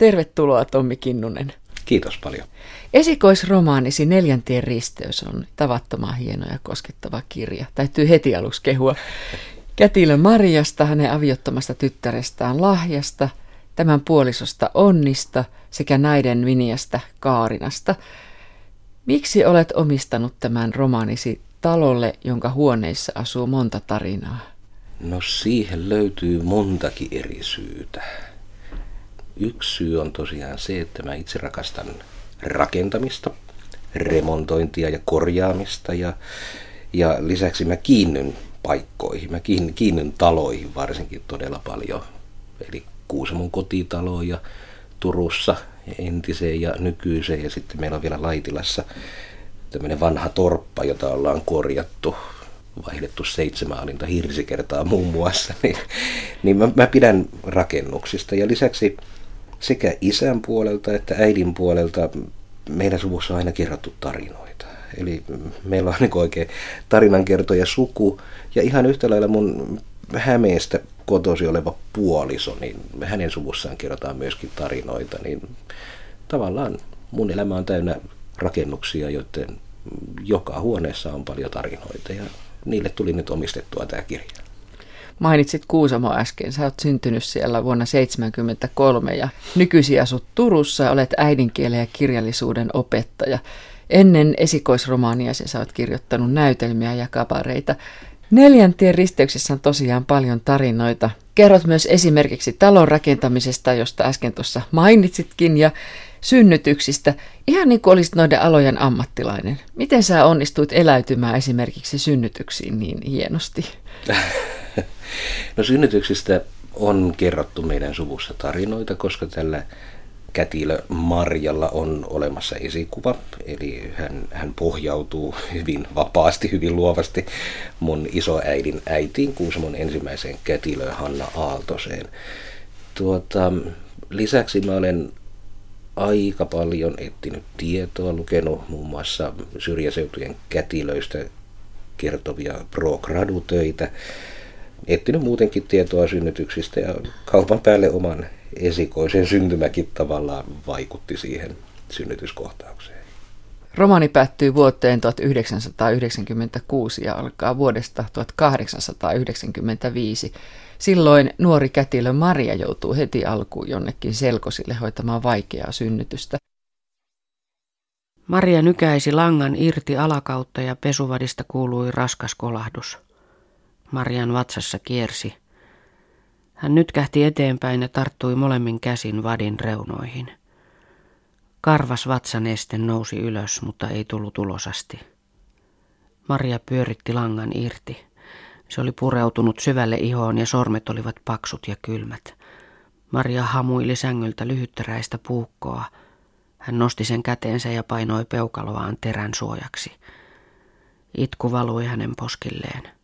Tervetuloa Tommi Kinnunen. Kiitos paljon. Esikoisromaanisi Neljäntien risteys on tavattoman hieno ja koskettava kirja. Täytyy heti aluksi kehua. Kätilö Mariasta, hänen aviottomasta tyttärestään Lahjasta, tämän puolisosta Onnista sekä näiden Viniasta Kaarinasta. Miksi olet omistanut tämän romaanisi talolle, jonka huoneissa asuu monta tarinaa? No siihen löytyy montakin eri syytä. Yksi syy on tosiaan se, että mä itse rakastan rakentamista, remontointia ja korjaamista ja, ja lisäksi mä kiinnyn paikkoihin, mä kiinnyn, kiinnyn taloihin varsinkin todella paljon. Eli Kuusamon kotitalo ja Turussa entiseen ja nykyiseen ja sitten meillä on vielä Laitilassa tämmöinen vanha torppa, jota ollaan korjattu vaihdettu seitsemän alinta hirsikertaa muun muassa, niin, niin mä, mä pidän rakennuksista. Ja lisäksi sekä isän puolelta että äidin puolelta meidän suvussa on aina kerrottu tarinoita. Eli meillä on niin oikein tarinankertoja suku. Ja ihan yhtä lailla mun Hämeestä kotosi oleva puoliso, niin hänen suvussaan kerrotaan myöskin tarinoita. Niin tavallaan mun elämä on täynnä rakennuksia, joiden joka huoneessa on paljon tarinoita ja niille tuli nyt omistettua tämä kirja. Mainitsit Kuusamo äsken. Sä oot syntynyt siellä vuonna 1973 ja nykyisin asut Turussa ja olet äidinkielen ja kirjallisuuden opettaja. Ennen esikoisromaania sä oot kirjoittanut näytelmiä ja kapareita. Neljäntien risteyksessä on tosiaan paljon tarinoita. Kerrot myös esimerkiksi talon rakentamisesta, josta äsken tuossa mainitsitkin, ja synnytyksistä, ihan niin kuin olisit noiden alojen ammattilainen. Miten sä onnistuit eläytymään esimerkiksi synnytyksiin niin hienosti? No synnytyksistä on kerrottu meidän suvussa tarinoita, koska tällä kätilö Marjalla on olemassa esikuva, eli hän, hän pohjautuu hyvin vapaasti, hyvin luovasti mun isoäidin äitiin, Kuusamon ensimmäiseen kätilöön Hanna Aaltoseen. Tuota, lisäksi mä olen aika paljon etsinyt tietoa, lukenut muun muassa syrjäseutujen kätilöistä kertovia pro-gradutöitä, etsinyt muutenkin tietoa synnytyksistä ja kaupan päälle oman esikoisen syntymäkin tavallaan vaikutti siihen synnytyskohtaukseen. Romani päättyy vuoteen 1996 ja alkaa vuodesta 1895. Silloin nuori kätilö Maria joutuu heti alkuun jonnekin selkosille hoitamaan vaikeaa synnytystä. Maria nykäisi langan irti alakautta ja pesuvadista kuului raskas kolahdus. Marian vatsassa kiersi. Hän nyt kähti eteenpäin ja tarttui molemmin käsin vadin reunoihin. Karvas vatsaneste nousi ylös, mutta ei tullut ulosasti. Maria pyöritti langan irti. Se oli pureutunut syvälle ihoon ja sormet olivat paksut ja kylmät. Maria hamuili sängyltä lyhyttäräistä puukkoa. Hän nosti sen käteensä ja painoi peukaloaan terän suojaksi. Itku valui hänen poskilleen.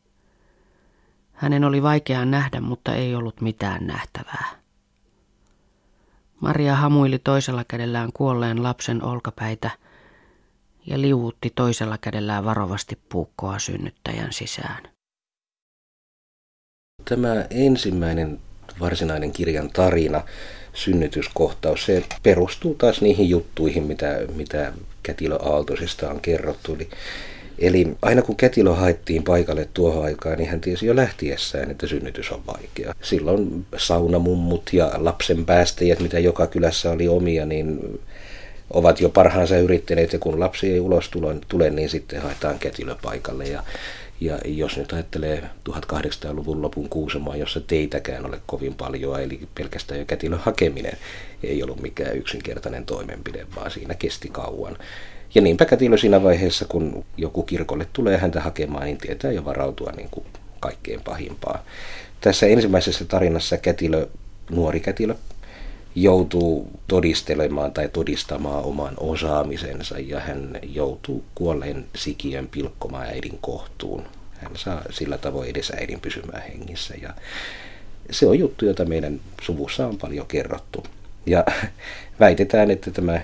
Hänen oli vaikea nähdä, mutta ei ollut mitään nähtävää. Maria hamuili toisella kädellään kuolleen lapsen olkapäitä ja liuutti toisella kädellään varovasti puukkoa synnyttäjän sisään. Tämä ensimmäinen varsinainen kirjan tarina, synnytyskohtaus, se perustuu taas niihin juttuihin, mitä, mitä Kätilö Aaltoisesta on kerrottu. Eli Eli aina kun kätilö haettiin paikalle tuohon aikaan, niin hän tiesi jo lähtiessään, että synnytys on vaikea. Silloin saunamummut ja lapsen päästäjät, mitä joka kylässä oli omia, niin ovat jo parhaansa yrittäneet, ja kun lapsi ei ulos tule, niin sitten haetaan kätilö paikalle. Ja, ja jos nyt ajattelee 1800-luvun lopun Kuusamaa, jossa teitäkään ole kovin paljon, eli pelkästään jo kätilön hakeminen ei ollut mikään yksinkertainen toimenpide, vaan siinä kesti kauan. Ja niinpä kätilö siinä vaiheessa, kun joku kirkolle tulee häntä hakemaan, niin tietää jo varautua niin kuin kaikkein pahimpaa. Tässä ensimmäisessä tarinassa kätilö, nuori kätilö, joutuu todistelemaan tai todistamaan oman osaamisensa ja hän joutuu kuolleen sikiön pilkkomaan äidin kohtuun. Hän saa sillä tavoin edes äidin pysymään hengissä ja se on juttu, jota meidän suvussa on paljon kerrottu. Ja väitetään, että tämä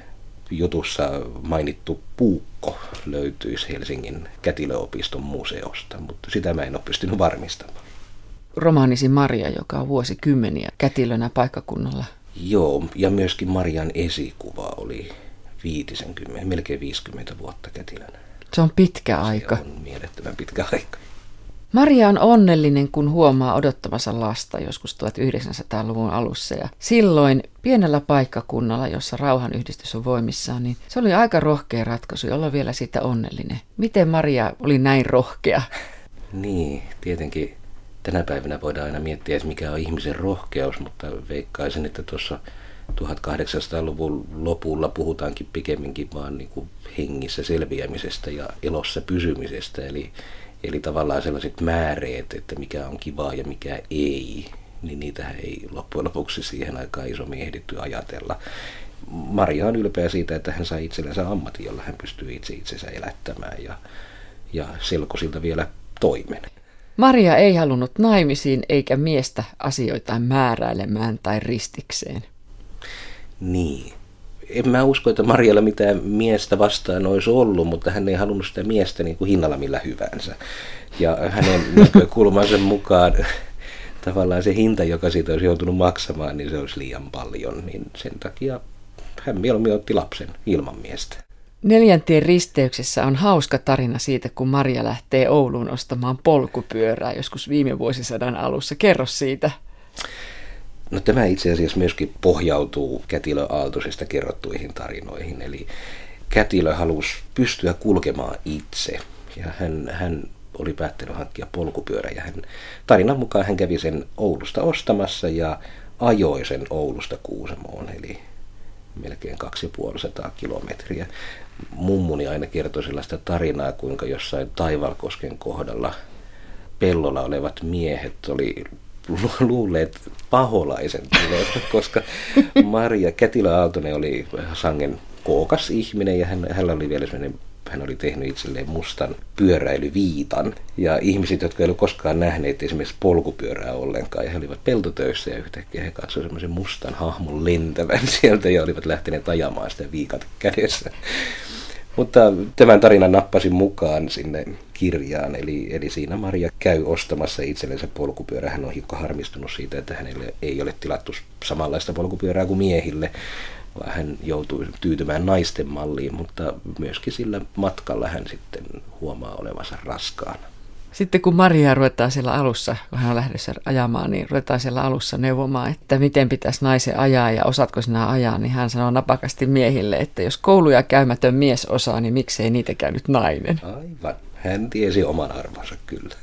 jutussa mainittu puukko löytyisi Helsingin kätilöopiston museosta, mutta sitä mä en ole pystynyt varmistamaan. Romaanisi Maria, joka on vuosikymmeniä kätilönä paikkakunnalla Joo, ja myöskin Marian esikuva oli 50, melkein 50 vuotta kätilönä. Se on pitkä aika. Se on mielettömän pitkä aika. Maria on onnellinen, kun huomaa odottamansa lasta joskus 1900-luvun alussa. Ja silloin pienellä paikkakunnalla, jossa rauhanyhdistys on voimissaan, niin se oli aika rohkea ratkaisu olla vielä siitä onnellinen. Miten Maria oli näin rohkea? Niin, tietenkin tänä päivänä voidaan aina miettiä, että mikä on ihmisen rohkeus, mutta veikkaisin, että tuossa 1800-luvun lopulla puhutaankin pikemminkin vaan niin kuin hengissä selviämisestä ja elossa pysymisestä. Eli, eli tavallaan sellaiset määreet, että mikä on kivaa ja mikä ei, niin niitä ei loppujen lopuksi siihen aikaan isommin ehditty ajatella. Maria on ylpeä siitä, että hän sai itsellensä ammatin, jolla hän pystyy itse itsensä elättämään ja, ja selkosilta vielä toimen. Maria ei halunnut naimisiin eikä miestä asioitaan määräilemään tai ristikseen. Niin. En mä usko, että Marjalla mitään miestä vastaan olisi ollut, mutta hän ei halunnut sitä miestä niin kuin hinnalla millä hyvänsä. Ja hänen näkökulmansa mukaan tavallaan se hinta, joka siitä olisi joutunut maksamaan, niin se olisi liian paljon. Niin sen takia hän mieluummin otti lapsen ilman miestä. Neljäntien risteyksessä on hauska tarina siitä, kun Maria lähtee Ouluun ostamaan polkupyörää joskus viime vuosisadan alussa. Kerro siitä. No tämä itse asiassa myöskin pohjautuu Kätilö Aaltosesta kerrottuihin tarinoihin. Eli Kätilö halusi pystyä kulkemaan itse ja hän, hän oli päättänyt hankkia polkupyörä ja hän, tarinan mukaan hän kävi sen Oulusta ostamassa ja ajoi sen Oulusta Kuusamoon, eli melkein 2500 kilometriä. Mummuni aina kertoi sellaista tarinaa, kuinka jossain Taivalkosken kohdalla pellolla olevat miehet oli luulleet paholaisen tulevan, koska Maria Kätilä Aaltonen oli sangen kookas ihminen ja hän, hänellä oli vielä sellainen hän oli tehnyt itselleen mustan pyöräilyviitan. Ja ihmiset, jotka eivät koskaan nähneet esimerkiksi polkupyörää ollenkaan, ja he olivat peltotöissä ja yhtäkkiä he katsoivat semmoisen mustan hahmon lentävän sieltä ja olivat lähteneet ajamaan sitä viikat kädessä. Mutta tämän tarinan nappasin mukaan sinne kirjaan, eli, eli siinä Maria käy ostamassa itsellensä polkupyörä. Hän on hiukan harmistunut siitä, että hänelle ei ole tilattu samanlaista polkupyörää kuin miehille, vaan hän joutui tyytymään naisten malliin, mutta myöskin sillä matkalla hän sitten huomaa olevansa raskaana. Sitten kun Maria ruvetaan siellä alussa, kun hän on lähdössä ajamaan, niin ruvetaan siellä alussa neuvomaan, että miten pitäisi naisen ajaa ja osaatko sinä ajaa, niin hän sanoo napakasti miehille, että jos kouluja käymätön mies osaa, niin miksei niitä käynyt nainen. Aivan. Hän tiesi oman arvonsa kyllä.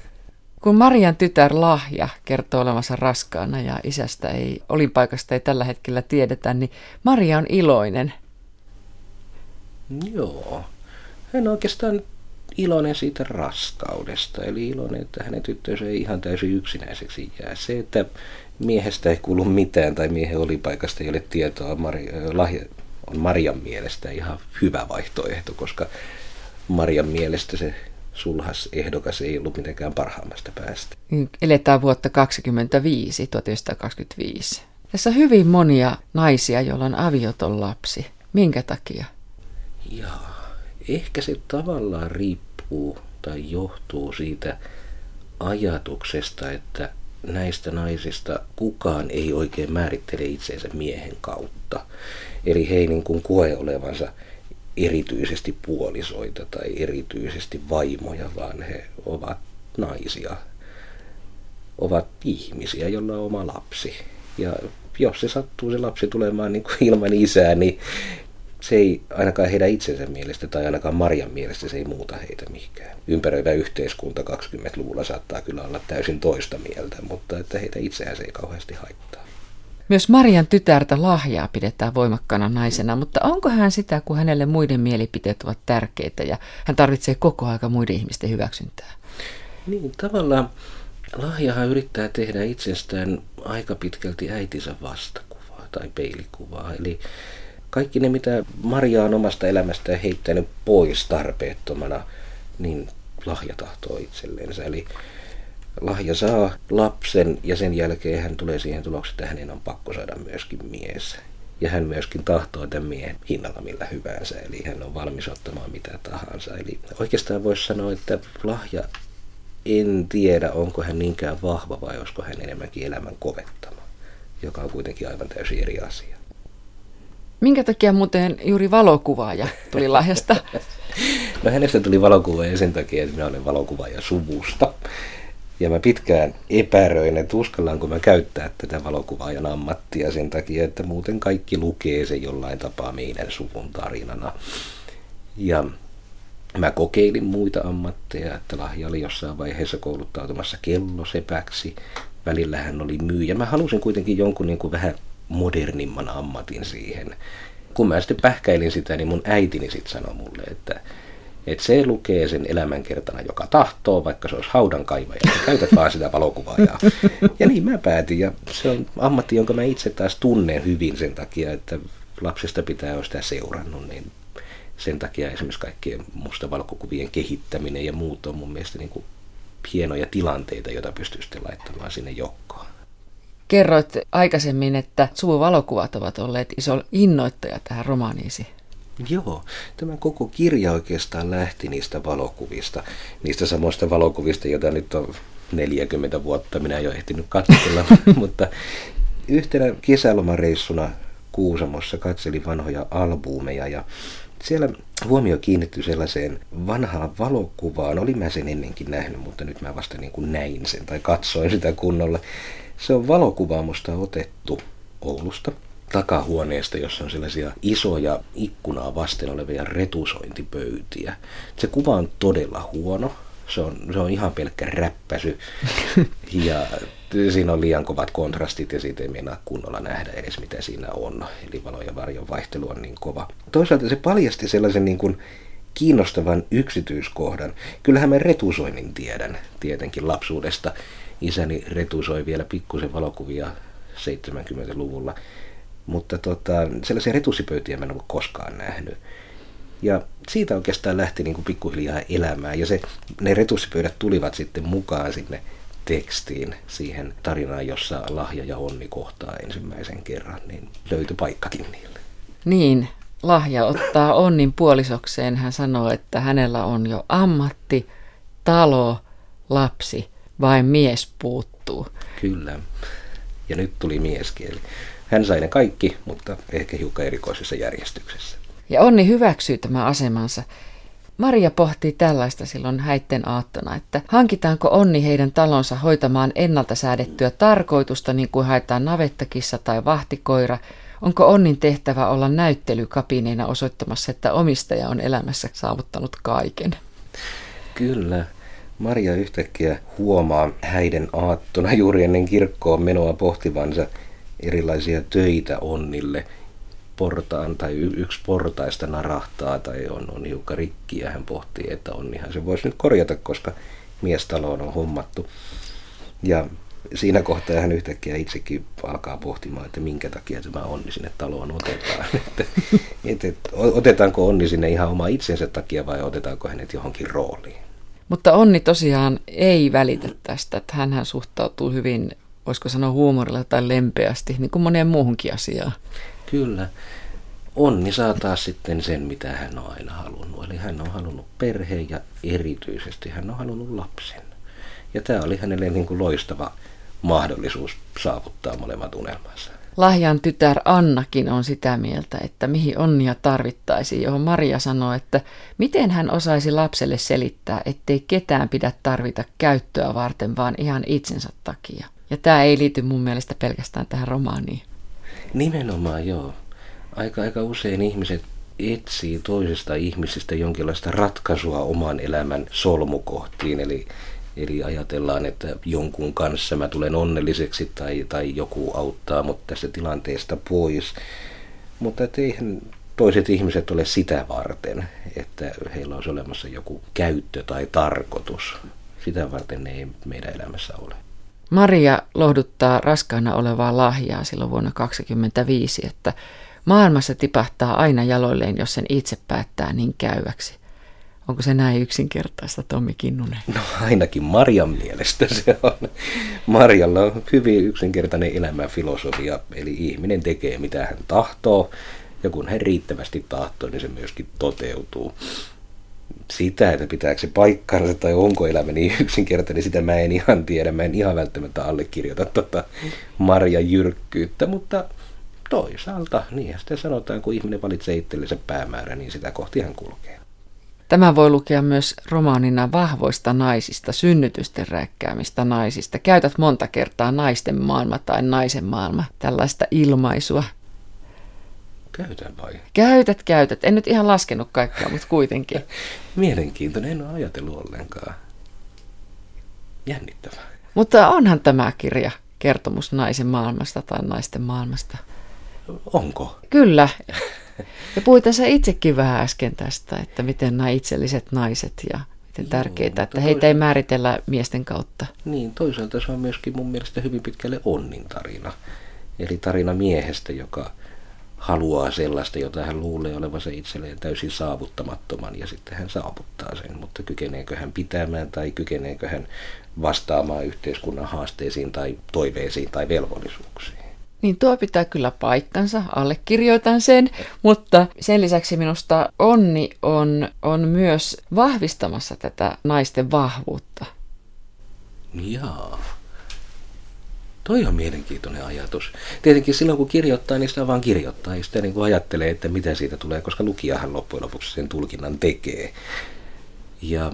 Kun Marian tytär Lahja kertoo olevansa raskaana ja isästä ei, olinpaikasta ei tällä hetkellä tiedetä, niin Maria on iloinen. Joo. Hän oikeastaan iloinen siitä raskaudesta, eli iloinen, että hänen tyttönsä ei ihan täysin yksinäiseksi jää. Se, että miehestä ei kuulu mitään tai miehen olipaikasta ei ole tietoa, Mari, lahja, on Marian mielestä ihan hyvä vaihtoehto, koska Marian mielestä se sulhas ehdokas ei ollut mitenkään parhaimmasta päästä. Eletään vuotta 25, 1925. Tässä on hyvin monia naisia, joilla on avioton lapsi. Minkä takia? Jaa ehkä se tavallaan riippuu tai johtuu siitä ajatuksesta, että näistä naisista kukaan ei oikein määrittele itseensä miehen kautta. Eli he ei niin kuin koe olevansa erityisesti puolisoita tai erityisesti vaimoja, vaan he ovat naisia, ovat ihmisiä, joilla on oma lapsi. Ja jos se sattuu se lapsi tulemaan niin kuin ilman isää, niin se ei ainakaan heidän itsensä mielestä tai ainakaan Marjan mielestä se ei muuta heitä mihinkään. Ympäröivä yhteiskunta 20-luvulla saattaa kyllä olla täysin toista mieltä, mutta että heitä itseään se ei kauheasti haittaa. Myös Marian tytärtä lahjaa pidetään voimakkana naisena, mutta onko hän sitä, kun hänelle muiden mielipiteet ovat tärkeitä ja hän tarvitsee koko aika muiden ihmisten hyväksyntää? Niin, tavallaan lahjahan yrittää tehdä itsestään aika pitkälti äitinsä vastakuvaa tai peilikuvaa. Eli kaikki ne, mitä Maria on omasta elämästään heittänyt pois tarpeettomana, niin lahja tahtoo itsellensä. Eli lahja saa lapsen ja sen jälkeen hän tulee siihen tulokseen, että hänen on pakko saada myöskin mies. Ja hän myöskin tahtoo tämän miehen hinnalla millä hyvänsä, eli hän on valmis ottamaan mitä tahansa. Eli oikeastaan voisi sanoa, että lahja en tiedä, onko hän niinkään vahva vai olisiko hän enemmänkin elämän kovettama. joka on kuitenkin aivan täysin eri asia. Minkä takia muuten juuri valokuvaaja tuli lahjasta? no hänestä tuli valokuvaaja sen takia, että minä olen valokuvaaja suvusta. Ja mä pitkään epäröin, että uskallanko mä käyttää tätä valokuvaajan ammattia sen takia, että muuten kaikki lukee se jollain tapaa meidän suvun tarinana. Ja mä kokeilin muita ammatteja, että Lahja oli jossain vaiheessa kouluttautumassa kellosepäksi. Välillä hän oli myyjä. Mä halusin kuitenkin jonkun niin kuin vähän modernimman ammatin siihen. Kun mä sitten pähkäilin sitä, niin mun äitini sitten sanoi mulle, että että se lukee sen elämänkertana, joka tahtoo, vaikka se olisi haudan kaivaja. Käytät vaan sitä valokuvaajaa. Ja niin mä päätin. Ja se on ammatti, jonka mä itse taas tunnen hyvin sen takia, että lapsesta pitää olla sitä seurannut, niin sen takia esimerkiksi kaikkien mustavalkokuvien kehittäminen ja muut on mun mielestä niin kuin hienoja tilanteita, joita pystyy sitten laittamaan sinne jokkoon. Kerroit aikaisemmin, että suvuvalokuvat ovat olleet iso innoittaja tähän romaaniisi. Joo, tämä koko kirja oikeastaan lähti niistä valokuvista, niistä samoista valokuvista, joita nyt on 40 vuotta minä jo ehtinyt katsella, mutta yhtenä kesälomareissuna Kuusamossa katselin vanhoja albumeja ja siellä huomio kiinnittyi sellaiseen vanhaan valokuvaan. Olin mä sen ennenkin nähnyt, mutta nyt mä vasta niin kuin näin sen tai katsoin sitä kunnolla. Se on valokuvaamosta otettu Oulusta takahuoneesta, jossa on sellaisia isoja ikkunaa vasten olevia retusointipöytiä. Se kuva on todella huono. Se on, se on ihan pelkkä räppäsy. ja siinä on liian kovat kontrastit ja siitä ei mennä kunnolla nähdä edes mitä siinä on. Eli valo ja varjon vaihtelu on niin kova. Toisaalta se paljasti sellaisen niin kuin kiinnostavan yksityiskohdan. Kyllähän mä retusoinnin tiedän tietenkin lapsuudesta. Isäni retusoi vielä pikkusen valokuvia 70-luvulla. Mutta tota, sellaisia retussipöytiä mä en ole koskaan nähnyt. Ja siitä oikeastaan lähti niin kuin pikkuhiljaa elämään. Ja se, ne retussipöydät tulivat sitten mukaan sinne tekstiin, siihen tarinaan, jossa lahja ja onni kohtaa ensimmäisen kerran, niin löytyi paikkakin niille. Niin, lahja ottaa onnin puolisokseen. Hän sanoo, että hänellä on jo ammatti, talo, lapsi, vain mies puuttuu. Kyllä. Ja nyt tuli mieskieli. Hän sai ne kaikki, mutta ehkä hiukan erikoisessa järjestyksessä. Ja Onni hyväksyy tämän asemansa. Maria pohtii tällaista silloin häitten aattona, että hankitaanko Onni heidän talonsa hoitamaan ennalta säädettyä tarkoitusta niin kuin haetaan navettakissa tai vahtikoira, onko Onnin tehtävä olla näyttelykapineena osoittamassa, että omistaja on elämässä saavuttanut kaiken. Kyllä. Maria yhtäkkiä huomaa häiden aattona juuri ennen kirkkoon menoa pohtivansa, erilaisia töitä onnille. Portaan tai yksi portaista narahtaa tai on, on hiukan rikki ja hän pohtii, että onnihan se voisi nyt korjata, koska miestaloon on hommattu. Ja siinä kohtaa hän yhtäkkiä itsekin alkaa pohtimaan, että minkä takia tämä onni sinne taloon otetaan. että, että, otetaanko onni sinne ihan oma itsensä takia vai otetaanko hänet johonkin rooliin. Mutta onni tosiaan ei välitä tästä, että hän suhtautuu hyvin voisiko sanoa huumorilla tai lempeästi, niin kuin moneen muuhunkin asiaan. Kyllä. Onni saa taas sitten sen, mitä hän on aina halunnut. Eli hän on halunnut perheen ja erityisesti hän on halunnut lapsen. Ja tämä oli hänelle niin kuin loistava mahdollisuus saavuttaa molemmat unelmansa. Lahjan tytär Annakin on sitä mieltä, että mihin onnia tarvittaisiin, johon Maria sanoo, että miten hän osaisi lapselle selittää, ettei ketään pidä tarvita käyttöä varten, vaan ihan itsensä takia. Ja tämä ei liity mun mielestä pelkästään tähän romaaniin. Nimenomaan joo. Aika, aika usein ihmiset etsii toisesta ihmisestä jonkinlaista ratkaisua oman elämän solmukohtiin. Eli, eli ajatellaan, että jonkun kanssa mä tulen onnelliseksi tai, tai joku auttaa mut tästä tilanteesta pois. Mutta eihän toiset ihmiset ole sitä varten, että heillä olisi olemassa joku käyttö tai tarkoitus. Sitä varten ne ei meidän elämässä ole. Maria lohduttaa raskaana olevaa lahjaa silloin vuonna 1925, että maailmassa tipahtaa aina jaloilleen, jos sen itse päättää niin käyväksi. Onko se näin yksinkertaista, Tommi Kinnunen? No ainakin Marjan mielestä se on. Marjalla on hyvin yksinkertainen elämänfilosofia, eli ihminen tekee mitä hän tahtoo, ja kun hän riittävästi tahtoo, niin se myöskin toteutuu. sitä, että pitääkö se paikkansa tai onko elämä niin yksinkertainen, niin sitä mä en ihan tiedä. Mä en ihan välttämättä allekirjoita tota Marja jyrkkyyttä, mutta toisaalta, niin sitten sanotaan, kun ihminen valitsee itsellensä päämäärä, niin sitä kohti hän kulkee. Tämä voi lukea myös romaanina vahvoista naisista, synnytysten räkkäämistä naisista. Käytät monta kertaa naisten maailma tai naisen maailma, tällaista ilmaisua. Käytän vai? Käytät, käytät. En nyt ihan laskenut kaikkea, mutta kuitenkin. Mielenkiintoinen, en ole ajatellut ollenkaan. Jännittävää. Mutta onhan tämä kirja kertomus naisen maailmasta tai naisten maailmasta. Onko? Kyllä. Ja puhuit tässä itsekin vähän äsken tästä, että miten nämä itselliset naiset ja miten Joo, tärkeitä, että heitä ei määritellä miesten kautta. Niin, toisaalta se on myöskin mun mielestä hyvin pitkälle onnin tarina. Eli tarina miehestä, joka haluaa sellaista, jota hän luulee olevansa itselleen täysin saavuttamattoman ja sitten hän saavuttaa sen, mutta kykeneekö hän pitämään tai kykeneekö hän vastaamaan yhteiskunnan haasteisiin tai toiveisiin tai velvollisuuksiin. Niin tuo pitää kyllä paikkansa, allekirjoitan sen, mutta sen lisäksi minusta onni on, on myös vahvistamassa tätä naisten vahvuutta. Jaa. Toi on mielenkiintoinen ajatus. Tietenkin silloin kun kirjoittaa, niin sitä vaan kirjoittaa. Ei sitä niin kuin ajattelee, että mitä siitä tulee, koska lukijahan loppujen lopuksi sen tulkinnan tekee. Ja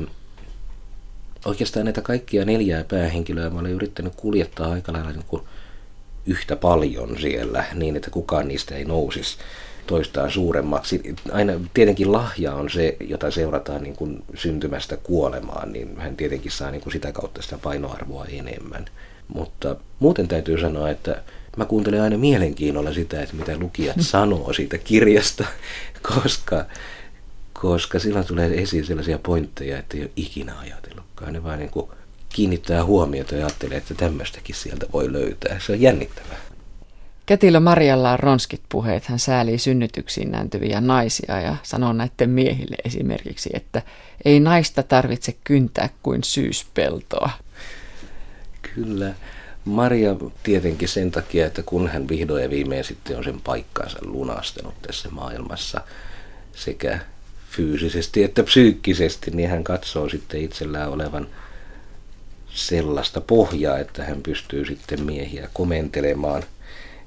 oikeastaan näitä kaikkia neljää päähenkilöä mä olen yrittänyt kuljettaa aika lailla niin kuin yhtä paljon siellä, niin että kukaan niistä ei nousisi toistaan suuremmaksi. Aina tietenkin lahja on se, jota seurataan niin kuin syntymästä kuolemaan, niin hän tietenkin saa niin kuin sitä kautta sitä painoarvoa enemmän. Mutta muuten täytyy sanoa, että mä kuuntelen aina mielenkiinnolla sitä, että mitä lukijat sanoo siitä kirjasta, koska, koska silloin tulee esiin sellaisia pointteja, että ei ole ikinä ajatellutkaan. Ne vaan niin kuin kiinnittää huomiota ja ajattelee, että tämmöistäkin sieltä voi löytää. Se on jännittävää. Kätilö Marjalla on ronskit puheet. Hän säälii synnytyksiin nääntyviä naisia ja sanoo näiden miehille esimerkiksi, että ei naista tarvitse kyntää kuin syyspeltoa. Kyllä. Maria tietenkin sen takia, että kun hän vihdoin ja viimein sitten on sen paikkaansa lunastanut tässä maailmassa sekä fyysisesti että psyykkisesti, niin hän katsoo sitten itsellään olevan sellaista pohjaa, että hän pystyy sitten miehiä komentelemaan.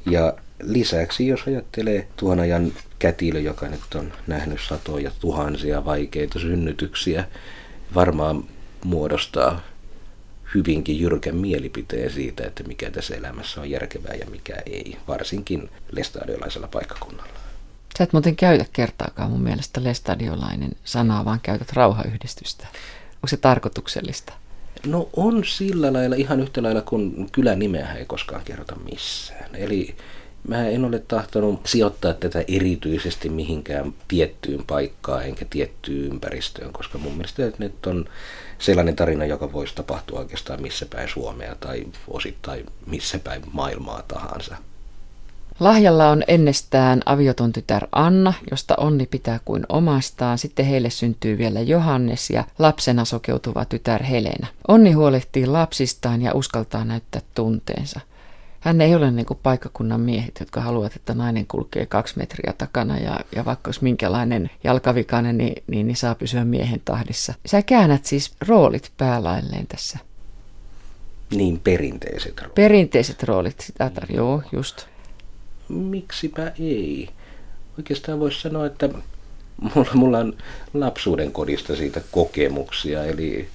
Ja lisäksi, jos ajattelee tuon ajan kätilö, joka nyt on nähnyt satoja tuhansia vaikeita synnytyksiä, varmaan muodostaa hyvinkin jyrkän mielipiteen siitä, että mikä tässä elämässä on järkevää ja mikä ei, varsinkin lestadiolaisella paikkakunnalla. Sä et muuten käytä kertaakaan mun mielestä lestadiolainen sanaa, vaan käytät rauhayhdistystä. Onko se tarkoituksellista? No on sillä lailla ihan yhtä lailla kuin kylän nimeä ei koskaan kerrota missään. Eli mä en ole tahtonut sijoittaa tätä erityisesti mihinkään tiettyyn paikkaan enkä tiettyyn ympäristöön, koska mun mielestä että nyt on sellainen tarina, joka voisi tapahtua oikeastaan missä päin Suomea tai osittain missä päin maailmaa tahansa. Lahjalla on ennestään avioton tytär Anna, josta onni pitää kuin omastaan. Sitten heille syntyy vielä Johannes ja lapsena sokeutuva tytär Helena. Onni huolehtii lapsistaan ja uskaltaa näyttää tunteensa. Hän ei ole niin kuin paikkakunnan miehet, jotka haluavat, että nainen kulkee kaksi metriä takana ja, ja vaikka olisi minkälainen jalkavikainen, niin, niin, niin saa pysyä miehen tahdissa. Sä käännät siis roolit päälailleen tässä. Niin, perinteiset roolit. Perinteiset roolit, sitä tarjoaa, just miksipä ei. Oikeastaan voisi sanoa, että mulla, mulla on lapsuuden kodista siitä kokemuksia. Eli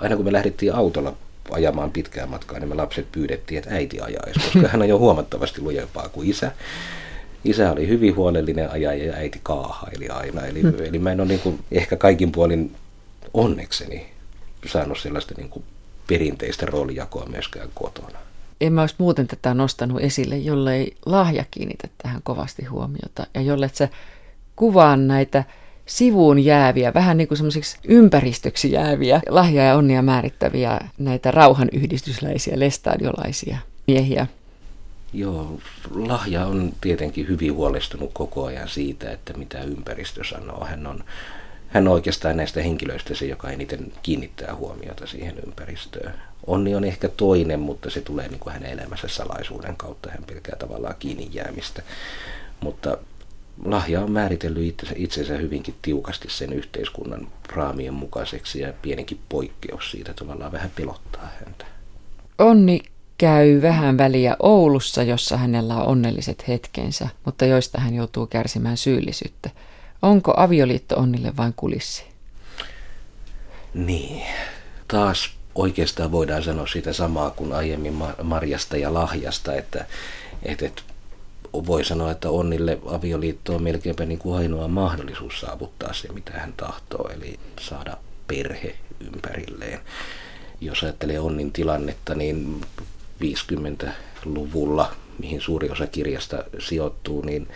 aina kun me lähdettiin autolla ajamaan pitkää matkaa, niin me lapset pyydettiin, että äiti ajaisi, koska hän on jo huomattavasti lujempaa kuin isä. Isä oli hyvin huolellinen ajaja ja äiti kaahaili aina. Eli, hmm. eli mä en ole niin kuin, ehkä kaikin puolin onnekseni saanut sellaista niin kuin perinteistä roolijakoa myöskään kotona en mä olisi muuten tätä nostanut esille, jollei lahja kiinnitä tähän kovasti huomiota ja jolle se kuvaa näitä sivuun jääviä, vähän niin kuin semmoisiksi ympäristöksi jääviä, lahja ja onnia määrittäviä näitä rauhanyhdistysläisiä, lestadiolaisia miehiä. Joo, lahja on tietenkin hyvin huolestunut koko ajan siitä, että mitä ympäristö sanoo. Hän on, hän on oikeastaan näistä henkilöistä se, joka eniten kiinnittää huomiota siihen ympäristöön. Onni on ehkä toinen, mutta se tulee niin kuin hänen elämänsä salaisuuden kautta. Hän pelkää tavallaan kiinni jäämistä. Mutta lahja on määritellyt itsensä, itsensä hyvinkin tiukasti sen yhteiskunnan raamien mukaiseksi ja pienenkin poikkeus siitä tavallaan vähän pelottaa häntä. Onni käy vähän väliä Oulussa, jossa hänellä on onnelliset hetkensä, mutta joista hän joutuu kärsimään syyllisyyttä. Onko avioliitto Onnille vain kulissi? Niin, taas oikeastaan voidaan sanoa sitä samaa kuin aiemmin Marjasta ja Lahjasta, että, että, että voi sanoa, että Onnille avioliitto on melkeinpä niin kuin ainoa mahdollisuus saavuttaa se, mitä hän tahtoo, eli saada perhe ympärilleen. Jos ajattelee Onnin tilannetta, niin 50-luvulla, mihin suuri osa kirjasta sijoittuu, niin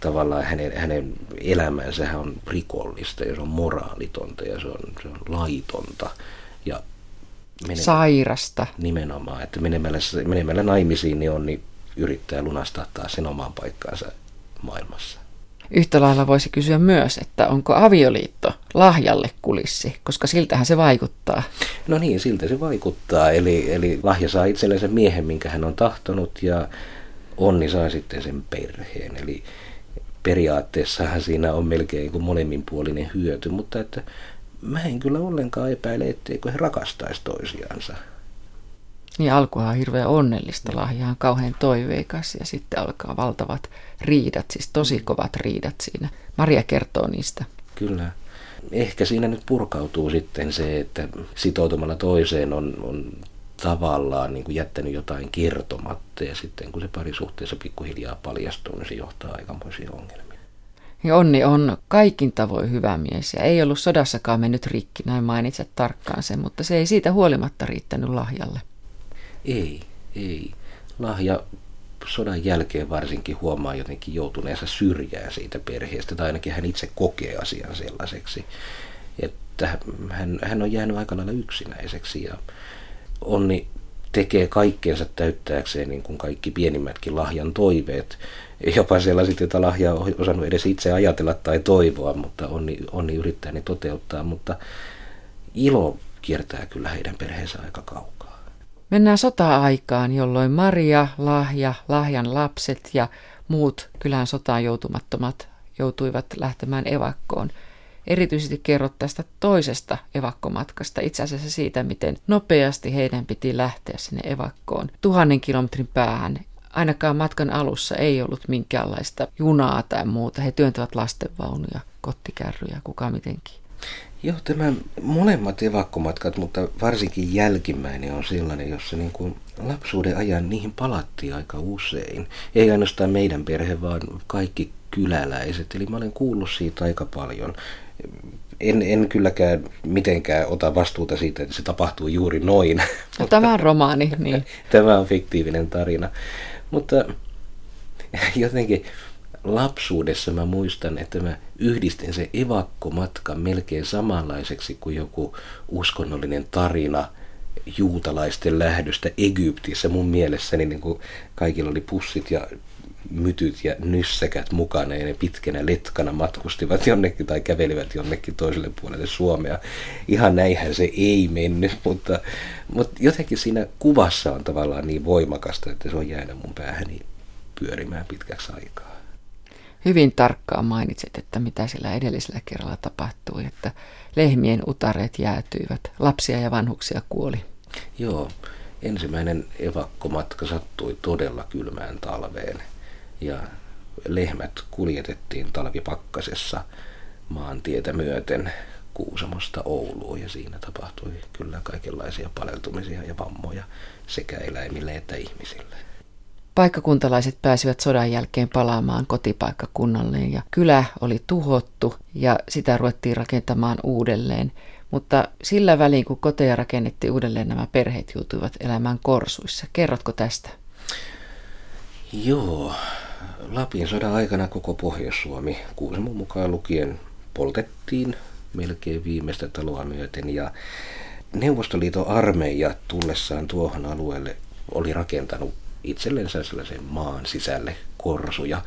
tavallaan hänen, hänen elämänsä on rikollista ja se on moraalitonta ja se on, se on laitonta. Ja menemällä, Sairasta. Nimenomaan, että menemällä, menemällä naimisiin niin on niin yrittää lunastaa taas sen omaan paikkaansa maailmassa. Yhtä lailla voisi kysyä myös, että onko avioliitto lahjalle kulissi, koska siltähän se vaikuttaa. No niin, siltä se vaikuttaa. Eli, eli lahja saa itsellensä miehen, minkä hän on tahtonut ja onni saa sitten sen perheen. Eli periaatteessahan siinä on melkein kuin molemminpuolinen hyöty, mutta että mä en kyllä ollenkaan epäile, etteikö he rakastaisi toisiansa. Niin alkuhan on hirveän onnellista, lahja on kauhean toiveikas ja sitten alkaa valtavat riidat, siis tosi kovat riidat siinä. Maria kertoo niistä. Kyllä. Ehkä siinä nyt purkautuu sitten se, että sitoutumalla toiseen on, on tavallaan niin kuin jättänyt jotain kertomatta ja sitten kun se parisuhteessa pikkuhiljaa paljastuu, niin se johtaa aikamoisiin ongelmiin. Ja Onni on kaikin tavoin hyvä mies ja ei ollut sodassakaan mennyt rikki, näin mainitset tarkkaan sen, mutta se ei siitä huolimatta riittänyt lahjalle. Ei, ei. Lahja sodan jälkeen varsinkin huomaa jotenkin joutuneensa syrjään siitä perheestä, tai ainakin hän itse kokee asian sellaiseksi, että hän, hän on jäänyt aika lailla yksinäiseksi ja Onni tekee kaikkeensa täyttääkseen niin kuin kaikki pienimmätkin lahjan toiveet, jopa sellaiset, joita lahja on osannut edes itse ajatella tai toivoa, mutta Onni, onni yrittää ne toteuttaa, mutta ilo kiertää kyllä heidän perheensä aika kauan. Mennään sota-aikaan, jolloin Maria, Lahja, Lahjan lapset ja muut kylään sotaan joutumattomat joutuivat lähtemään evakkoon. Erityisesti kerrot tästä toisesta evakkomatkasta, itse asiassa siitä, miten nopeasti heidän piti lähteä sinne evakkoon. Tuhannen kilometrin päähän. Ainakaan matkan alussa ei ollut minkäänlaista junaa tai muuta. He työntävät lastenvaunuja, kottikärryjä, kuka mitenkin. Joo, tämä molemmat evakkomatkat, mutta varsinkin jälkimmäinen on sellainen, jossa niin kuin lapsuuden ajan niihin palattiin aika usein. Ei ainoastaan meidän perhe, vaan kaikki kyläläiset. Eli mä olen kuullut siitä aika paljon. En, en kylläkään mitenkään ota vastuuta siitä, että se tapahtuu juuri noin. No, tämä on romaani, niin. tämä on fiktiivinen tarina. Mutta jotenkin lapsuudessa mä muistan, että mä yhdistin se evakkomatka melkein samanlaiseksi kuin joku uskonnollinen tarina juutalaisten lähdöstä Egyptissä. Mun mielessäni niin kuin kaikilla oli pussit ja mytyt ja nyssäkät mukana ja ne pitkänä letkana matkustivat jonnekin tai kävelivät jonnekin toiselle puolelle Suomea. Ihan näinhän se ei mennyt, mutta, mutta jotenkin siinä kuvassa on tavallaan niin voimakasta, että se on jäänyt mun päähäni pyörimään pitkäksi aikaa hyvin tarkkaan mainitset, että mitä sillä edellisellä kerralla tapahtui, että lehmien utareet jäätyivät, lapsia ja vanhuksia kuoli. Joo, ensimmäinen evakkomatka sattui todella kylmään talveen ja lehmät kuljetettiin talvipakkasessa maantietä myöten Kuusamosta Ouluun ja siinä tapahtui kyllä kaikenlaisia paleltumisia ja vammoja sekä eläimille että ihmisille. Paikkakuntalaiset pääsivät sodan jälkeen palaamaan kotipaikkakunnalleen ja kylä oli tuhottu ja sitä ruvettiin rakentamaan uudelleen. Mutta sillä välin, kun koteja rakennettiin uudelleen, nämä perheet joutuivat elämään korsuissa. Kerrotko tästä? Joo. Lapin sodan aikana koko Pohjois-Suomi, Kuusamon mukaan lukien, poltettiin melkein viimeistä taloa myöten ja Neuvostoliiton armeija tullessaan tuohon alueelle oli rakentanut itsellensä sellaisen maan sisälle korsuja.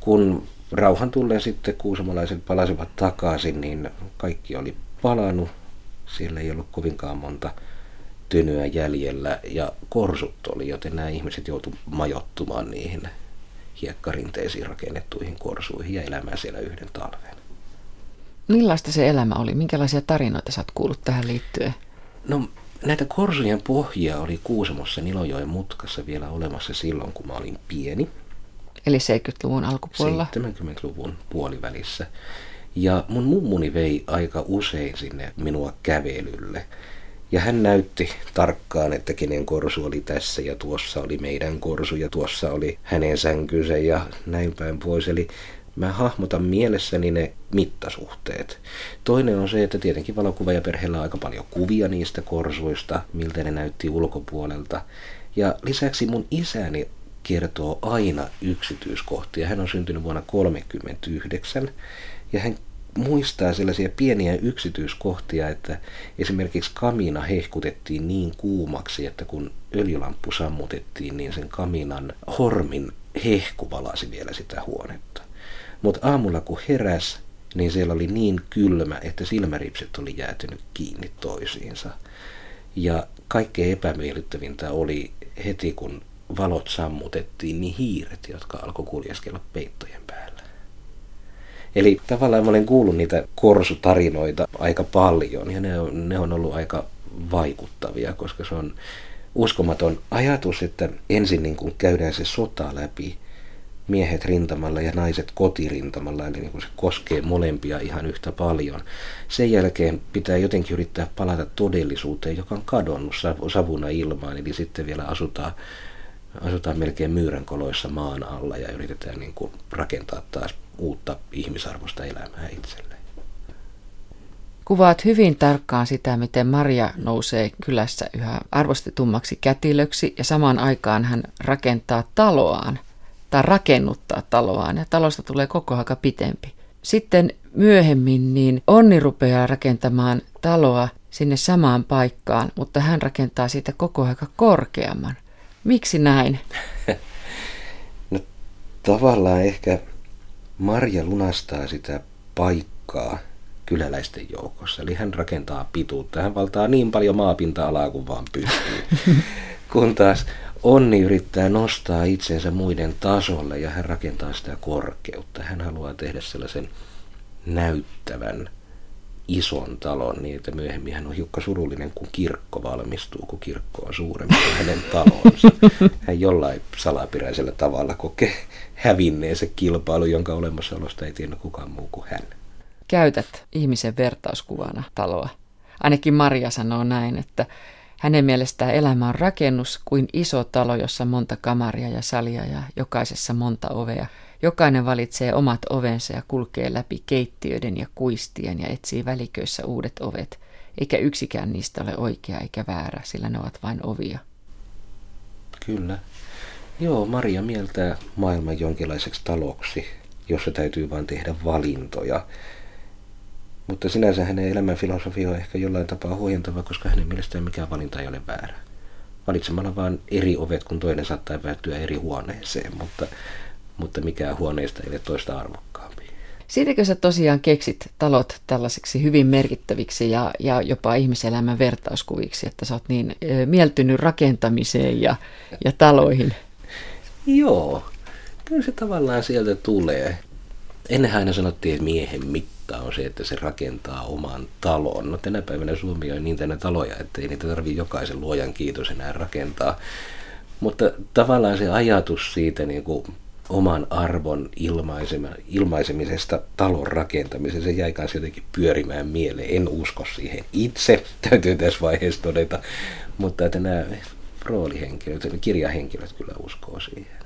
Kun rauhan tulleen sitten kuusamalaiset palasivat takaisin, niin kaikki oli palannut. Siellä ei ollut kovinkaan monta tynyä jäljellä ja korsut oli, joten nämä ihmiset joutuivat majottumaan niihin hiekkarinteisiin rakennettuihin korsuihin ja elämään siellä yhden talven. Millaista se elämä oli? Minkälaisia tarinoita sä oot kuullut tähän liittyen? No näitä korsujen pohjia oli Kuusamossa Nilojoen mutkassa vielä olemassa silloin, kun mä olin pieni. Eli 70-luvun alkupuolella? 70-luvun puolivälissä. Ja mun mummuni vei aika usein sinne minua kävelylle. Ja hän näytti tarkkaan, että kenen korsu oli tässä ja tuossa oli meidän korsu ja tuossa oli hänen sänkynsä ja näin päin pois. Eli mä hahmotan mielessäni ne mittasuhteet. Toinen on se, että tietenkin perheellä on aika paljon kuvia niistä korsuista, miltä ne näytti ulkopuolelta. Ja lisäksi mun isäni kertoo aina yksityiskohtia. Hän on syntynyt vuonna 1939 ja hän muistaa sellaisia pieniä yksityiskohtia, että esimerkiksi kamina hehkutettiin niin kuumaksi, että kun öljylamppu sammutettiin, niin sen kaminan hormin hehku valasi vielä sitä huonetta. Mutta aamulla kun heräs, niin siellä oli niin kylmä, että silmäripset oli jäätynyt kiinni toisiinsa. Ja kaikkein epämiellyttävintä oli heti, kun valot sammutettiin, niin hiiret, jotka alkoi kuljeskella peittojen päällä. Eli tavallaan mä olen kuullut niitä korsutarinoita aika paljon ja ne on, ne on ollut aika vaikuttavia, koska se on uskomaton ajatus, että ensin niin kuin käydään se sota läpi, miehet rintamalla ja naiset kotirintamalla, eli niin kuin se koskee molempia ihan yhtä paljon. Sen jälkeen pitää jotenkin yrittää palata todellisuuteen, joka on kadonnut savuna ilmaan, eli sitten vielä asutaan, asutaan melkein myyränkoloissa maan alla ja yritetään niin kuin rakentaa taas uutta ihmisarvoista elämää itselleen. Kuvaat hyvin tarkkaan sitä, miten Maria nousee kylässä yhä arvostetummaksi kätilöksi ja samaan aikaan hän rakentaa taloaan tai rakennuttaa taloaan ja talosta tulee koko aika pitempi. Sitten myöhemmin niin Onni rupeaa rakentamaan taloa sinne samaan paikkaan, mutta hän rakentaa siitä koko aika korkeamman. Miksi näin? no tavallaan ehkä Marja lunastaa sitä paikkaa kyläläisten joukossa. Eli hän rakentaa pituutta. Hän valtaa niin paljon maapinta-alaa kuin vaan pystyy. kun taas Onni yrittää nostaa itsensä muiden tasolle ja hän rakentaa sitä korkeutta. Hän haluaa tehdä sellaisen näyttävän ison talon niin, että myöhemmin hän on hiukka surullinen, kun kirkko valmistuu, kun kirkko on suurempi kuin hänen talonsa. Hän jollain salapiräisellä tavalla kokee hävinneen se kilpailu, jonka olemassaolosta ei tiedä kukaan muu kuin hän. Käytät ihmisen vertauskuvana taloa. Ainakin Maria sanoo näin, että hänen mielestään elämä on rakennus kuin iso talo, jossa monta kamaria ja salia ja jokaisessa monta ovea – Jokainen valitsee omat ovensa ja kulkee läpi keittiöiden ja kuistien ja etsii väliköissä uudet ovet, eikä yksikään niistä ole oikea eikä väärä, sillä ne ovat vain ovia. Kyllä. Joo, Maria mieltää maailman jonkinlaiseksi taloksi, jossa täytyy vain tehdä valintoja. Mutta sinänsä hänen elämän filosofia on ehkä jollain tapaa huojentava, koska hänen mielestään mikään valinta ei ole väärä. Valitsemalla vain eri ovet, kun toinen saattaa päättyä eri huoneeseen, mutta mutta mikään huoneesta ei ole toista arvokkaampi. Siitäkö sä tosiaan keksit talot tällaiseksi hyvin merkittäviksi ja, ja jopa ihmiselämän vertauskuviksi, että sä oot niin e, mieltynyt rakentamiseen ja, ja taloihin? Joo, kyllä se tavallaan sieltä tulee. Ennen aina sanottiin, että miehen mitta on se, että se rakentaa oman talon. No tänä päivänä Suomi on niin tänä taloja, että ei niitä tarvitse jokaisen luojan kiitos enää rakentaa. Mutta tavallaan se ajatus siitä niin kuin oman arvon ilmaisemisesta talon rakentamiseen. Se jäi kanssa jotenkin pyörimään mieleen. En usko siihen itse, täytyy tässä vaiheessa todeta. Mutta että nämä roolihenkilöt, kirjahenkilöt kyllä uskoo siihen.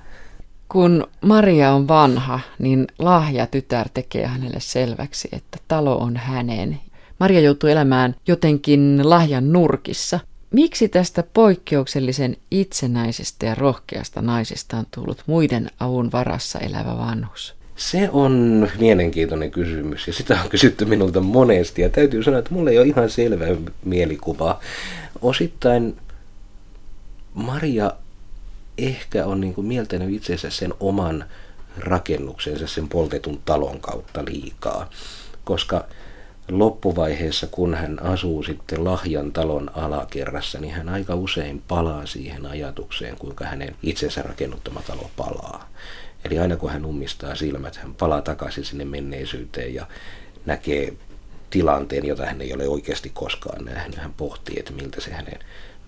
Kun Maria on vanha, niin lahja tytär tekee hänelle selväksi, että talo on hänen. Maria joutuu elämään jotenkin lahjan nurkissa – Miksi tästä poikkeuksellisen itsenäisestä ja rohkeasta naisesta on tullut muiden avun varassa elävä vanhus? Se on mielenkiintoinen kysymys ja sitä on kysytty minulta monesti ja täytyy sanoa, että mulla ei ole ihan selvä mielikuva. Osittain Maria ehkä on niin kuin mieltänyt itsensä sen oman rakennuksensa, sen poltetun talon kautta liikaa, koska loppuvaiheessa, kun hän asuu sitten Lahjan talon alakerrassa, niin hän aika usein palaa siihen ajatukseen, kuinka hänen itsensä rakennuttama talo palaa. Eli aina kun hän ummistaa silmät, hän palaa takaisin sinne menneisyyteen ja näkee tilanteen, jota hän ei ole oikeasti koskaan nähnyt. Hän pohtii, että miltä se hänen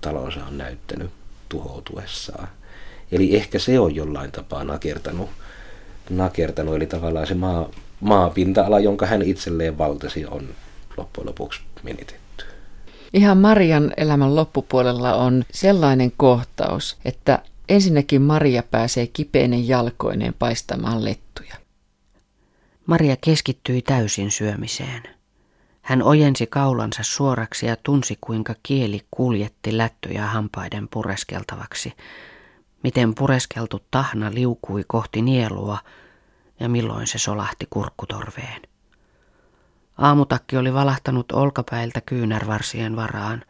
talonsa on näyttänyt tuhoutuessaan. Eli ehkä se on jollain tapaa nakertanut, nakertanut eli tavallaan se maa, maapinta-ala, jonka hän itselleen valtasi, on loppujen lopuksi menetetty. Ihan Marian elämän loppupuolella on sellainen kohtaus, että ensinnäkin Maria pääsee kipeinen jalkoineen paistamaan lettuja. Maria keskittyi täysin syömiseen. Hän ojensi kaulansa suoraksi ja tunsi, kuinka kieli kuljetti lättyjä hampaiden pureskeltavaksi. Miten pureskeltu tahna liukui kohti nielua ja milloin se solahti kurkkutorveen. Aamutakki oli valahtanut olkapäiltä kyynärvarsien varaan.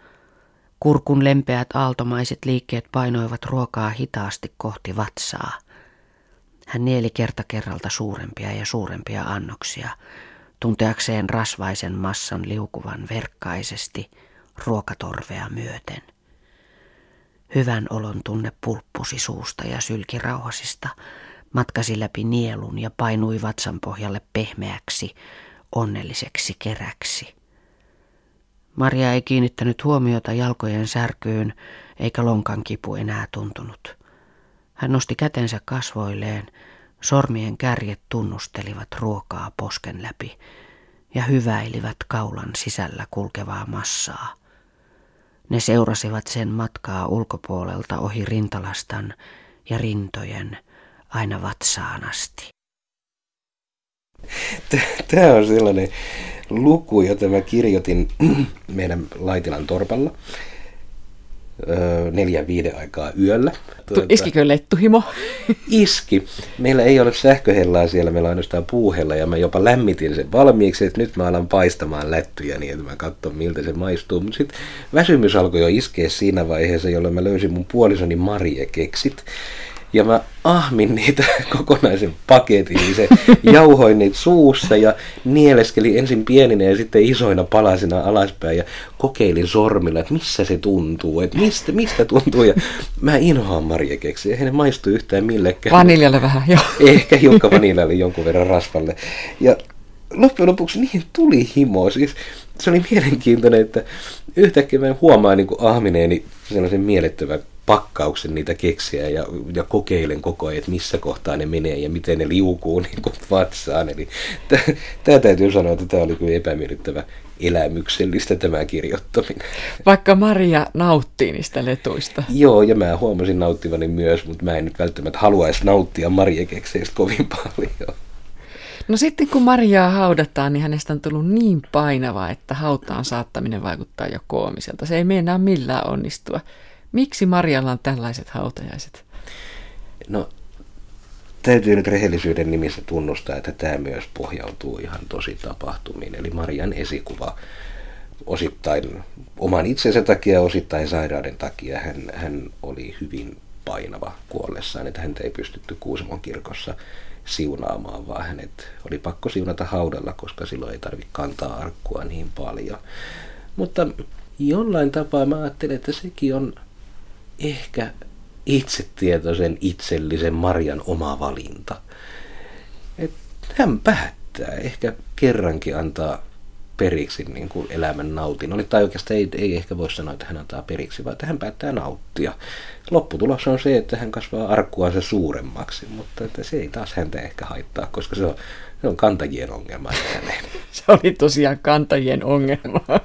Kurkun lempeät aaltomaiset liikkeet painoivat ruokaa hitaasti kohti vatsaa. Hän nieli kerta kerralta suurempia ja suurempia annoksia, tunteakseen rasvaisen massan liukuvan verkkaisesti ruokatorvea myöten. Hyvän olon tunne pulppusi suusta ja sylki rauhasista, matkasi läpi nielun ja painui vatsan pohjalle pehmeäksi, onnelliseksi keräksi. Maria ei kiinnittänyt huomiota jalkojen särkyyn, eikä lonkan kipu enää tuntunut. Hän nosti kätensä kasvoilleen, sormien kärjet tunnustelivat ruokaa posken läpi ja hyväilivät kaulan sisällä kulkevaa massaa. Ne seurasivat sen matkaa ulkopuolelta ohi rintalastan ja rintojen aina vatsaan asti. Tämä on sellainen luku, jota mä kirjoitin meidän Laitilan torpalla neljän viiden aikaa yöllä. Tuota, Iskikö lettuhimo? Iski. Meillä ei ole sähköhellaa siellä, meillä on ainoastaan puuhella ja mä jopa lämmitin sen valmiiksi, että nyt mä alan paistamaan lättyjä niin, että mä katson miltä se maistuu. Mutta sitten väsymys alkoi jo iskeä siinä vaiheessa, jolloin mä löysin mun puolisoni Marie keksit ja mä ahmin niitä kokonaisen paketin, niin se jauhoin niitä suussa ja nieleskeli ensin pieninä ja sitten isoina palasina alaspäin ja kokeilin sormilla, että missä se tuntuu, että mistä, mistä tuntuu ja mä inhoan marjakeksiä, eihän ne maistu yhtään millekään. Vaniljalle vähän, joo. Ehkä hiukka vaniljalle jonkun verran rasvalle. Ja loppujen lopuksi niihin tuli himo, siis se oli mielenkiintoinen, että yhtäkkiä mä huomaan niin kuin ahmineeni sellaisen mielettömän pakkauksen niitä keksiä ja, ja kokeilen koko ajan, että missä kohtaa ne menee ja miten ne liukuu niin kuin vatsaan. Eli tämä täytyy sanoa, että tämä oli kyllä epämiellyttävä elämyksellistä tämä kirjoittaminen. Vaikka Maria nauttii niistä letuista. Joo, ja mä huomasin nauttivani myös, mutta mä en nyt välttämättä haluaisi nauttia Maria kekseistä kovin paljon. No sitten kun Mariaa haudataan, niin hänestä on tullut niin painava, että hautaan saattaminen vaikuttaa jo koomiselta. Se ei meinaa millään onnistua. Miksi Marjalla on tällaiset hautajaiset? No, täytyy nyt rehellisyyden nimissä tunnustaa, että tämä myös pohjautuu ihan tosi tapahtumiin. Eli Marian esikuva osittain oman itsensä takia, osittain sairauden takia hän, hän oli hyvin painava kuollessaan, että häntä ei pystytty Kuusamon kirkossa siunaamaan, vaan hänet oli pakko siunata haudalla, koska silloin ei tarvitse kantaa arkkua niin paljon. Mutta jollain tapaa mä ajattelen, että sekin on ehkä itsetietoisen itsellisen Marjan oma valinta. Et hän päättää ehkä kerrankin antaa periksi niin kuin elämän nautin. Tai oikeastaan ei, ei ehkä voi sanoa, että hän antaa periksi, vaan että hän päättää nauttia. Lopputulos on se, että hän kasvaa arkkuansa suuremmaksi, mutta että se ei taas häntä ehkä haittaa, koska se on, se on kantajien ongelma. se oli tosiaan kantajien ongelma.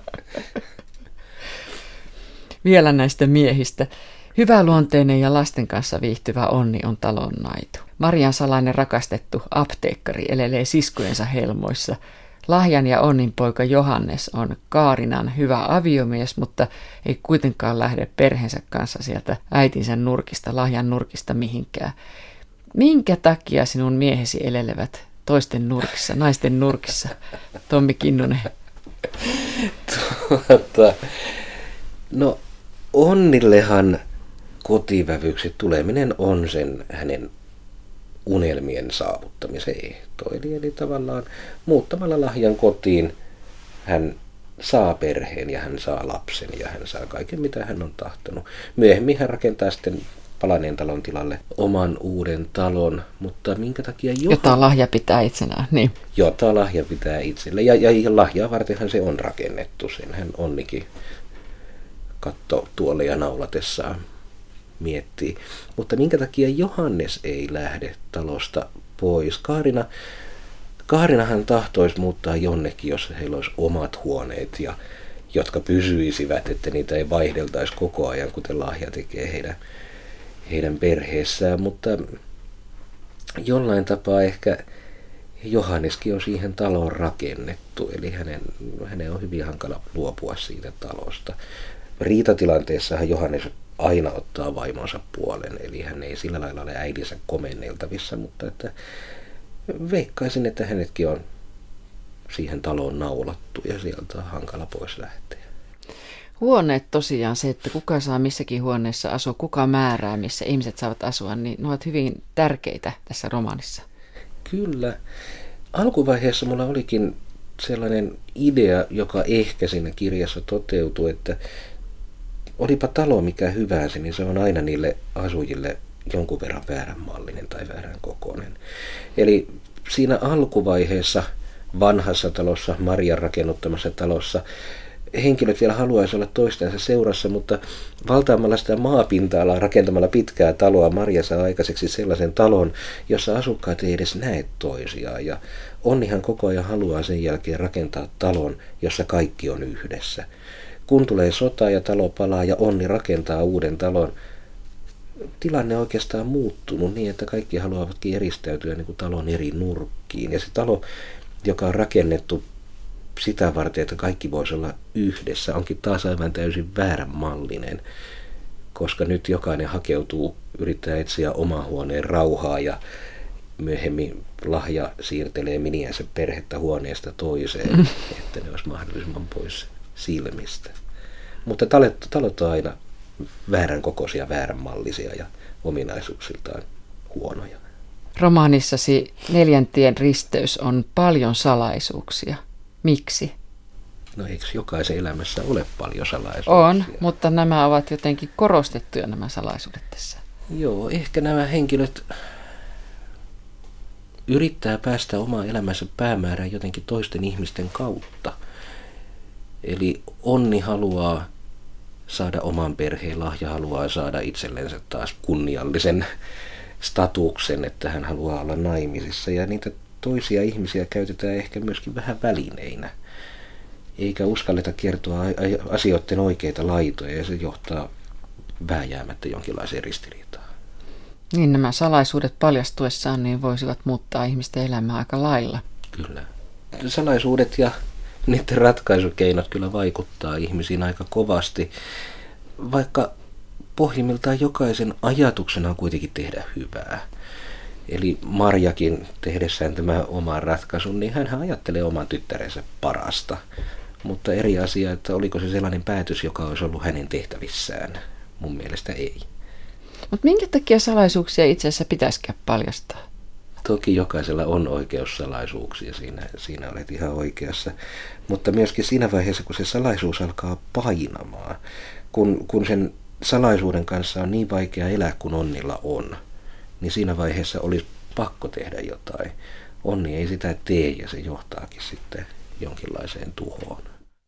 Vielä näistä miehistä. Hyväluonteinen ja lasten kanssa viihtyvä onni on talon naitu. Marian salainen rakastettu apteekkari elelee siskojensa helmoissa. Lahjan ja Onnin poika Johannes on Kaarinan hyvä aviomies, mutta ei kuitenkaan lähde perheensä kanssa sieltä äitinsä nurkista, Lahjan nurkista mihinkään. Minkä takia sinun miehesi elelevät toisten nurkissa, naisten nurkissa, Tommi Kinnunen? Tuota, no Onnillehan kotivävyksi tuleminen on sen hänen unelmien saavuttamisen ehto. Eli, eli tavallaan muuttamalla lahjan kotiin hän saa perheen ja hän saa lapsen ja hän saa kaiken mitä hän on tahtonut. Myöhemmin hän rakentaa sitten palaneen talon tilalle oman uuden talon, mutta minkä takia Johan... Jota lahja pitää itsenään, niin. Jota lahja pitää itselle. Ja, ja lahjaa vartenhan se on rakennettu, senhän onnikin katto tuolle ja naulatessaan miettii. Mutta minkä takia Johannes ei lähde talosta pois? Kaarina, Kaarinahan tahtoisi muuttaa jonnekin, jos heillä olisi omat huoneet ja jotka pysyisivät, että niitä ei vaihdeltaisi koko ajan, kuten lahja tekee heidän, heidän perheessään, mutta jollain tapaa ehkä Johanneskin on siihen taloon rakennettu, eli hänen, hänen on hyvin hankala luopua siitä talosta. Riitatilanteessahan Johannes aina ottaa vaimonsa puolen, eli hän ei sillä lailla ole äidinsä komenneltavissa, mutta että veikkaisin, että hänetkin on siihen taloon naulattu ja sieltä on hankala pois lähteä. Huoneet tosiaan, se, että kuka saa missäkin huoneessa asua, kuka määrää, missä ihmiset saavat asua, niin ne ovat hyvin tärkeitä tässä romaanissa. Kyllä. Alkuvaiheessa mulla olikin sellainen idea, joka ehkä siinä kirjassa toteutui, että olipa talo mikä hyvänsä, niin se on aina niille asujille jonkun verran väärän mallinen tai väärän kokoinen. Eli siinä alkuvaiheessa vanhassa talossa, Marian rakennuttamassa talossa, henkilöt vielä haluaisi olla toistensa seurassa, mutta valtaamalla sitä maapinta-alaa rakentamalla pitkää taloa Maria saa aikaiseksi sellaisen talon, jossa asukkaat ei edes näe toisiaan. Ja Onnihan koko ajan haluaa sen jälkeen rakentaa talon, jossa kaikki on yhdessä. Kun tulee sota ja talo palaa ja Onni rakentaa uuden talon, tilanne on oikeastaan muuttunut niin, että kaikki haluavatkin eristäytyä niin kuin talon eri nurkkiin. Ja se talo, joka on rakennettu sitä varten, että kaikki voisi olla yhdessä, onkin taas aivan täysin väärän mallinen, koska nyt jokainen hakeutuu, yrittää etsiä oman huoneen rauhaa ja myöhemmin lahja siirtelee miniänsä perhettä huoneesta toiseen, mm. että ne olisi mahdollisimman pois silmistä. Mutta talot, talot on aina väärän kokoisia, väärän mallisia ja ominaisuuksiltaan huonoja. Romaanissasi neljäntien risteys on paljon salaisuuksia. Miksi? No eikö jokaisen elämässä ole paljon salaisuuksia? On, mutta nämä ovat jotenkin korostettuja nämä salaisuudet tässä. Joo, ehkä nämä henkilöt yrittää päästä omaa elämänsä päämäärään jotenkin toisten ihmisten kautta. Eli onni haluaa saada oman perheen, lahja haluaa saada itsellensä taas kunniallisen statuksen, että hän haluaa olla naimisissa. Ja niitä toisia ihmisiä käytetään ehkä myöskin vähän välineinä. Eikä uskalleta kertoa asioiden oikeita laitoja ja se johtaa vääjäämättä jonkinlaiseen ristiriitaan. Niin nämä salaisuudet paljastuessaan niin voisivat muuttaa ihmisten elämää aika lailla. Kyllä. Salaisuudet ja niiden ratkaisukeinot kyllä vaikuttaa ihmisiin aika kovasti, vaikka pohjimmiltaan jokaisen ajatuksena on kuitenkin tehdä hyvää. Eli Marjakin tehdessään tämä oman ratkaisun, niin hän ajattelee oman tyttärensä parasta. Mutta eri asia, että oliko se sellainen päätös, joka olisi ollut hänen tehtävissään. Mun mielestä ei. Mutta minkä takia salaisuuksia itse asiassa pitäisikään paljastaa? Toki jokaisella on oikeus salaisuuksia, siinä, siinä olet ihan oikeassa. Mutta myöskin siinä vaiheessa, kun se salaisuus alkaa painamaan, kun, kun sen salaisuuden kanssa on niin vaikea elää kuin onnilla on, niin siinä vaiheessa olisi pakko tehdä jotain. Onni ei sitä tee ja se johtaakin sitten jonkinlaiseen tuhoon.